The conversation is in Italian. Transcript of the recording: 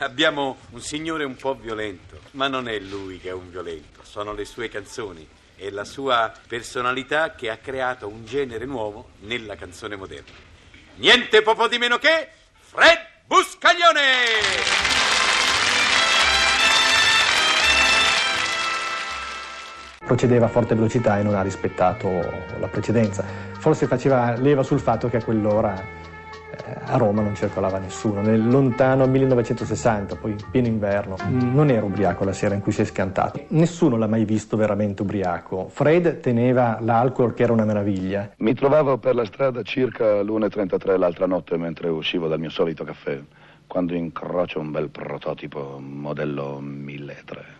Abbiamo un signore un po' violento, ma non è lui che è un violento, sono le sue canzoni e la sua personalità che ha creato un genere nuovo nella canzone moderna. Niente poco di meno che Fred Buscaglione! procedeva a forte velocità e non ha rispettato la precedenza. Forse faceva leva sul fatto che a quell'ora a Roma non circolava nessuno. Nel lontano 1960, poi in pieno inverno, non era ubriaco la sera in cui si è scantato. Nessuno l'ha mai visto veramente ubriaco. Fred teneva l'alcol che era una meraviglia. Mi trovavo per la strada circa l'1.33 l'altra notte mentre uscivo dal mio solito caffè, quando incrocio un bel prototipo modello 1003.